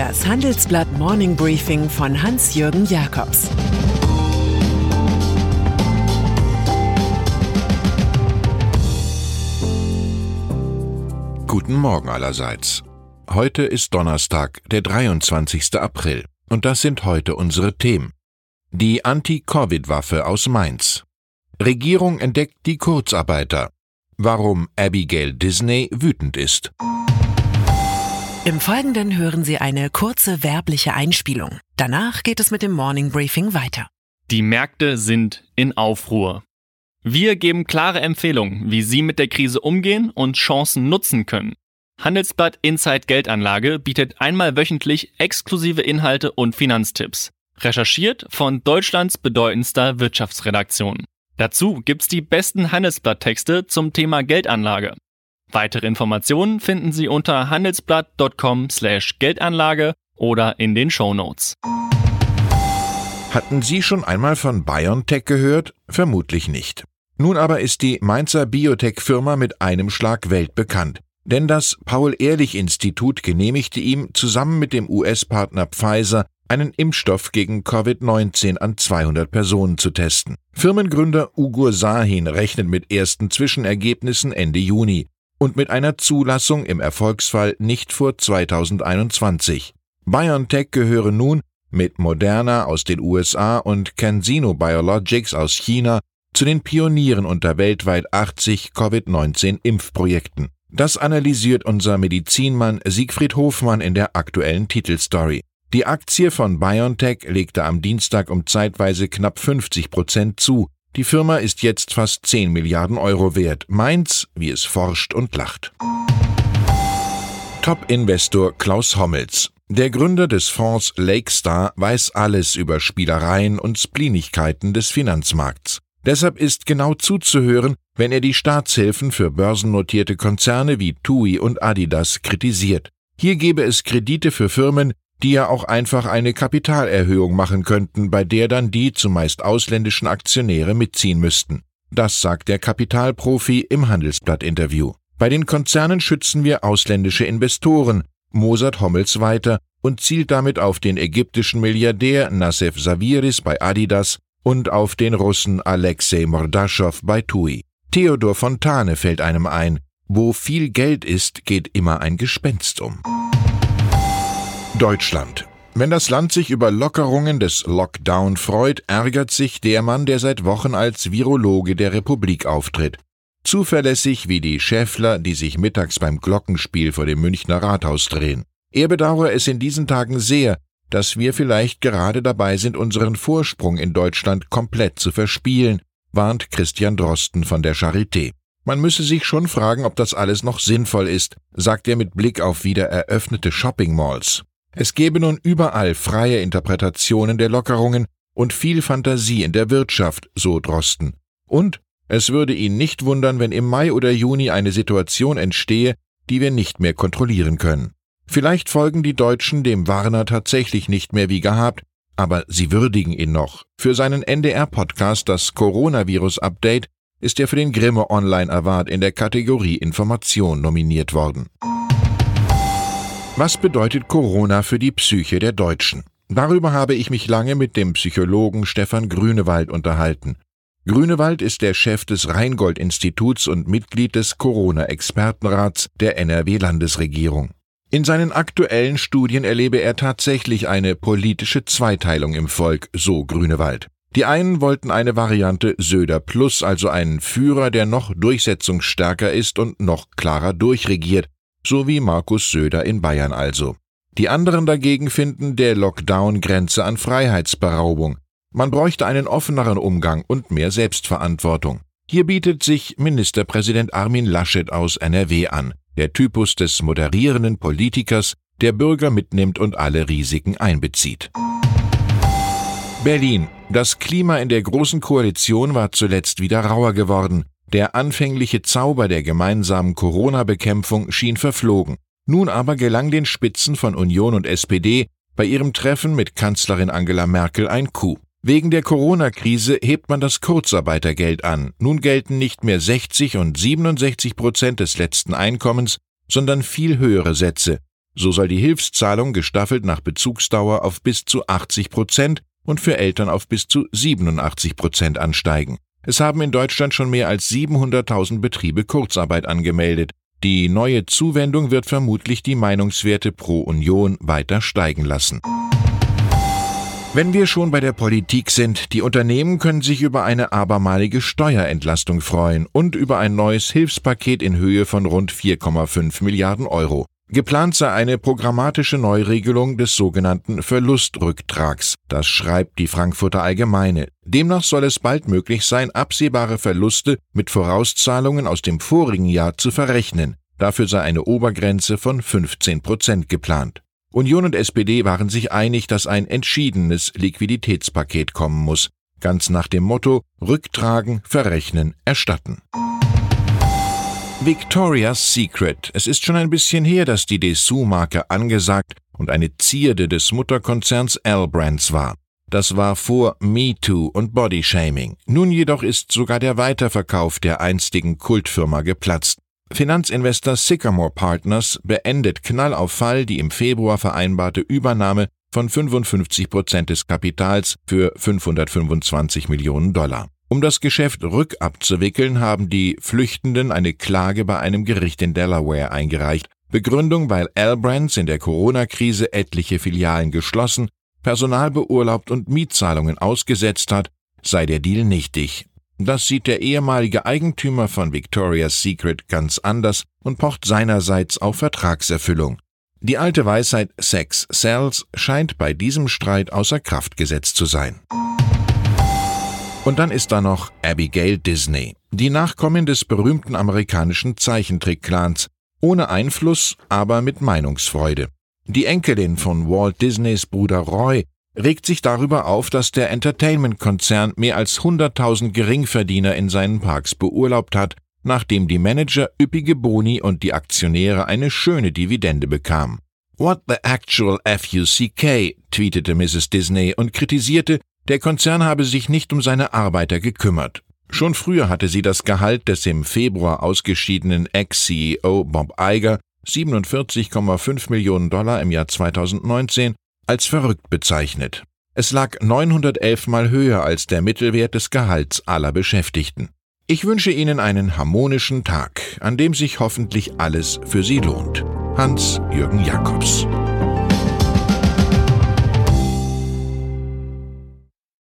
Das Handelsblatt Morning Briefing von Hans-Jürgen Jakobs Guten Morgen allerseits. Heute ist Donnerstag, der 23. April, und das sind heute unsere Themen. Die Anti-Covid-Waffe aus Mainz. Regierung entdeckt die Kurzarbeiter. Warum Abigail Disney wütend ist. Im Folgenden hören Sie eine kurze werbliche Einspielung. Danach geht es mit dem Morning Briefing weiter. Die Märkte sind in Aufruhr. Wir geben klare Empfehlungen, wie Sie mit der Krise umgehen und Chancen nutzen können. Handelsblatt Inside Geldanlage bietet einmal wöchentlich exklusive Inhalte und Finanztipps. Recherchiert von Deutschlands bedeutendster Wirtschaftsredaktion. Dazu gibt's die besten Handelsblatt-Texte zum Thema Geldanlage. Weitere Informationen finden Sie unter handelsblatt.com/geldanlage oder in den Show Notes. Hatten Sie schon einmal von BioNTech gehört? Vermutlich nicht. Nun aber ist die Mainzer Biotech-Firma mit einem Schlag weltbekannt. Denn das Paul-Ehrlich-Institut genehmigte ihm zusammen mit dem US-Partner Pfizer einen Impfstoff gegen Covid-19 an 200 Personen zu testen. Firmengründer Ugur Sahin rechnet mit ersten Zwischenergebnissen Ende Juni und mit einer Zulassung im Erfolgsfall nicht vor 2021. BioNTech gehöre nun mit Moderna aus den USA und CanSino Biologics aus China zu den Pionieren unter weltweit 80 Covid-19-Impfprojekten. Das analysiert unser Medizinmann Siegfried Hofmann in der aktuellen Titelstory. Die Aktie von BioNTech legte am Dienstag um zeitweise knapp 50 Prozent zu, die Firma ist jetzt fast 10 Milliarden Euro wert. Mainz, wie es forscht und lacht. Top-Investor Klaus Hommels. Der Gründer des Fonds Lakestar weiß alles über Spielereien und Splinigkeiten des Finanzmarkts. Deshalb ist genau zuzuhören, wenn er die Staatshilfen für börsennotierte Konzerne wie TUI und Adidas kritisiert. Hier gebe es Kredite für Firmen, die ja auch einfach eine Kapitalerhöhung machen könnten, bei der dann die zumeist ausländischen Aktionäre mitziehen müssten. Das sagt der Kapitalprofi im Handelsblatt-Interview. Bei den Konzernen schützen wir ausländische Investoren, mosert Hommels weiter und zielt damit auf den ägyptischen Milliardär Nassef Saviris bei Adidas und auf den Russen Alexei Mordaschow bei TUI. Theodor Fontane fällt einem ein, wo viel Geld ist, geht immer ein Gespenst um. Deutschland. Wenn das Land sich über Lockerungen des Lockdown freut, ärgert sich der Mann, der seit Wochen als Virologe der Republik auftritt. Zuverlässig wie die Schäffler, die sich mittags beim Glockenspiel vor dem Münchner Rathaus drehen. Er bedauere es in diesen Tagen sehr, dass wir vielleicht gerade dabei sind, unseren Vorsprung in Deutschland komplett zu verspielen, warnt Christian Drosten von der Charité. Man müsse sich schon fragen, ob das alles noch sinnvoll ist, sagt er mit Blick auf wieder eröffnete Shopping Malls. Es gebe nun überall freie Interpretationen der Lockerungen und viel Fantasie in der Wirtschaft, so Drosten. Und es würde ihn nicht wundern, wenn im Mai oder Juni eine Situation entstehe, die wir nicht mehr kontrollieren können. Vielleicht folgen die Deutschen dem Warner tatsächlich nicht mehr wie gehabt, aber sie würdigen ihn noch. Für seinen NDR-Podcast Das Coronavirus-Update ist er für den Grimme Online Award in der Kategorie Information nominiert worden. Was bedeutet Corona für die Psyche der Deutschen? Darüber habe ich mich lange mit dem Psychologen Stefan Grünewald unterhalten. Grünewald ist der Chef des Rheingold-Instituts und Mitglied des Corona-Expertenrats der NRW-Landesregierung. In seinen aktuellen Studien erlebe er tatsächlich eine politische Zweiteilung im Volk, so Grünewald. Die einen wollten eine Variante Söder Plus, also einen Führer, der noch durchsetzungsstärker ist und noch klarer durchregiert, so wie Markus Söder in Bayern also. Die anderen dagegen finden der Lockdown Grenze an Freiheitsberaubung. Man bräuchte einen offeneren Umgang und mehr Selbstverantwortung. Hier bietet sich Ministerpräsident Armin Laschet aus NRW an, der Typus des moderierenden Politikers, der Bürger mitnimmt und alle Risiken einbezieht. Berlin. Das Klima in der Großen Koalition war zuletzt wieder rauer geworden. Der anfängliche Zauber der gemeinsamen Corona-Bekämpfung schien verflogen. Nun aber gelang den Spitzen von Union und SPD bei ihrem Treffen mit Kanzlerin Angela Merkel ein Coup. Wegen der Corona-Krise hebt man das Kurzarbeitergeld an. Nun gelten nicht mehr 60 und 67 Prozent des letzten Einkommens, sondern viel höhere Sätze. So soll die Hilfszahlung gestaffelt nach Bezugsdauer auf bis zu 80 Prozent und für Eltern auf bis zu 87 Prozent ansteigen. Es haben in Deutschland schon mehr als 700.000 Betriebe Kurzarbeit angemeldet. Die neue Zuwendung wird vermutlich die Meinungswerte pro Union weiter steigen lassen. Wenn wir schon bei der Politik sind, die Unternehmen können sich über eine abermalige Steuerentlastung freuen und über ein neues Hilfspaket in Höhe von rund 4,5 Milliarden Euro. Geplant sei eine programmatische Neuregelung des sogenannten Verlustrücktrags. Das schreibt die Frankfurter Allgemeine. Demnach soll es bald möglich sein, absehbare Verluste mit Vorauszahlungen aus dem vorigen Jahr zu verrechnen. Dafür sei eine Obergrenze von 15 Prozent geplant. Union und SPD waren sich einig, dass ein entschiedenes Liquiditätspaket kommen muss, ganz nach dem Motto Rücktragen, Verrechnen, Erstatten. Victoria's Secret. Es ist schon ein bisschen her, dass die Dessous-Marke angesagt und eine Zierde des Mutterkonzerns L-Brands war. Das war vor MeToo und Bodyshaming. Nun jedoch ist sogar der Weiterverkauf der einstigen Kultfirma geplatzt. Finanzinvestor Sycamore Partners beendet Knall Fall die im Februar vereinbarte Übernahme von 55 Prozent des Kapitals für 525 Millionen Dollar. Um das Geschäft rückabzuwickeln, haben die Flüchtenden eine Klage bei einem Gericht in Delaware eingereicht. Begründung, weil Albrands in der Corona-Krise etliche Filialen geschlossen, Personal beurlaubt und Mietzahlungen ausgesetzt hat, sei der Deal nichtig. Das sieht der ehemalige Eigentümer von Victoria's Secret ganz anders und pocht seinerseits auf Vertragserfüllung. Die alte Weisheit Sex sells scheint bei diesem Streit außer Kraft gesetzt zu sein. Und dann ist da noch Abigail Disney, die Nachkommin des berühmten amerikanischen Zeichentrick-Clans, ohne Einfluss, aber mit Meinungsfreude. Die Enkelin von Walt Disneys Bruder Roy regt sich darüber auf, dass der Entertainment-Konzern mehr als 100.000 Geringverdiener in seinen Parks beurlaubt hat, nachdem die Manager üppige Boni und die Aktionäre eine schöne Dividende bekamen. What the actual FUCK, tweetete Mrs. Disney und kritisierte, der Konzern habe sich nicht um seine Arbeiter gekümmert. Schon früher hatte sie das Gehalt des im Februar ausgeschiedenen Ex-CEO Bob Iger 47,5 Millionen Dollar im Jahr 2019 als verrückt bezeichnet. Es lag 911 Mal höher als der Mittelwert des Gehalts aller Beschäftigten. Ich wünsche Ihnen einen harmonischen Tag, an dem sich hoffentlich alles für Sie lohnt. Hans-Jürgen Jakobs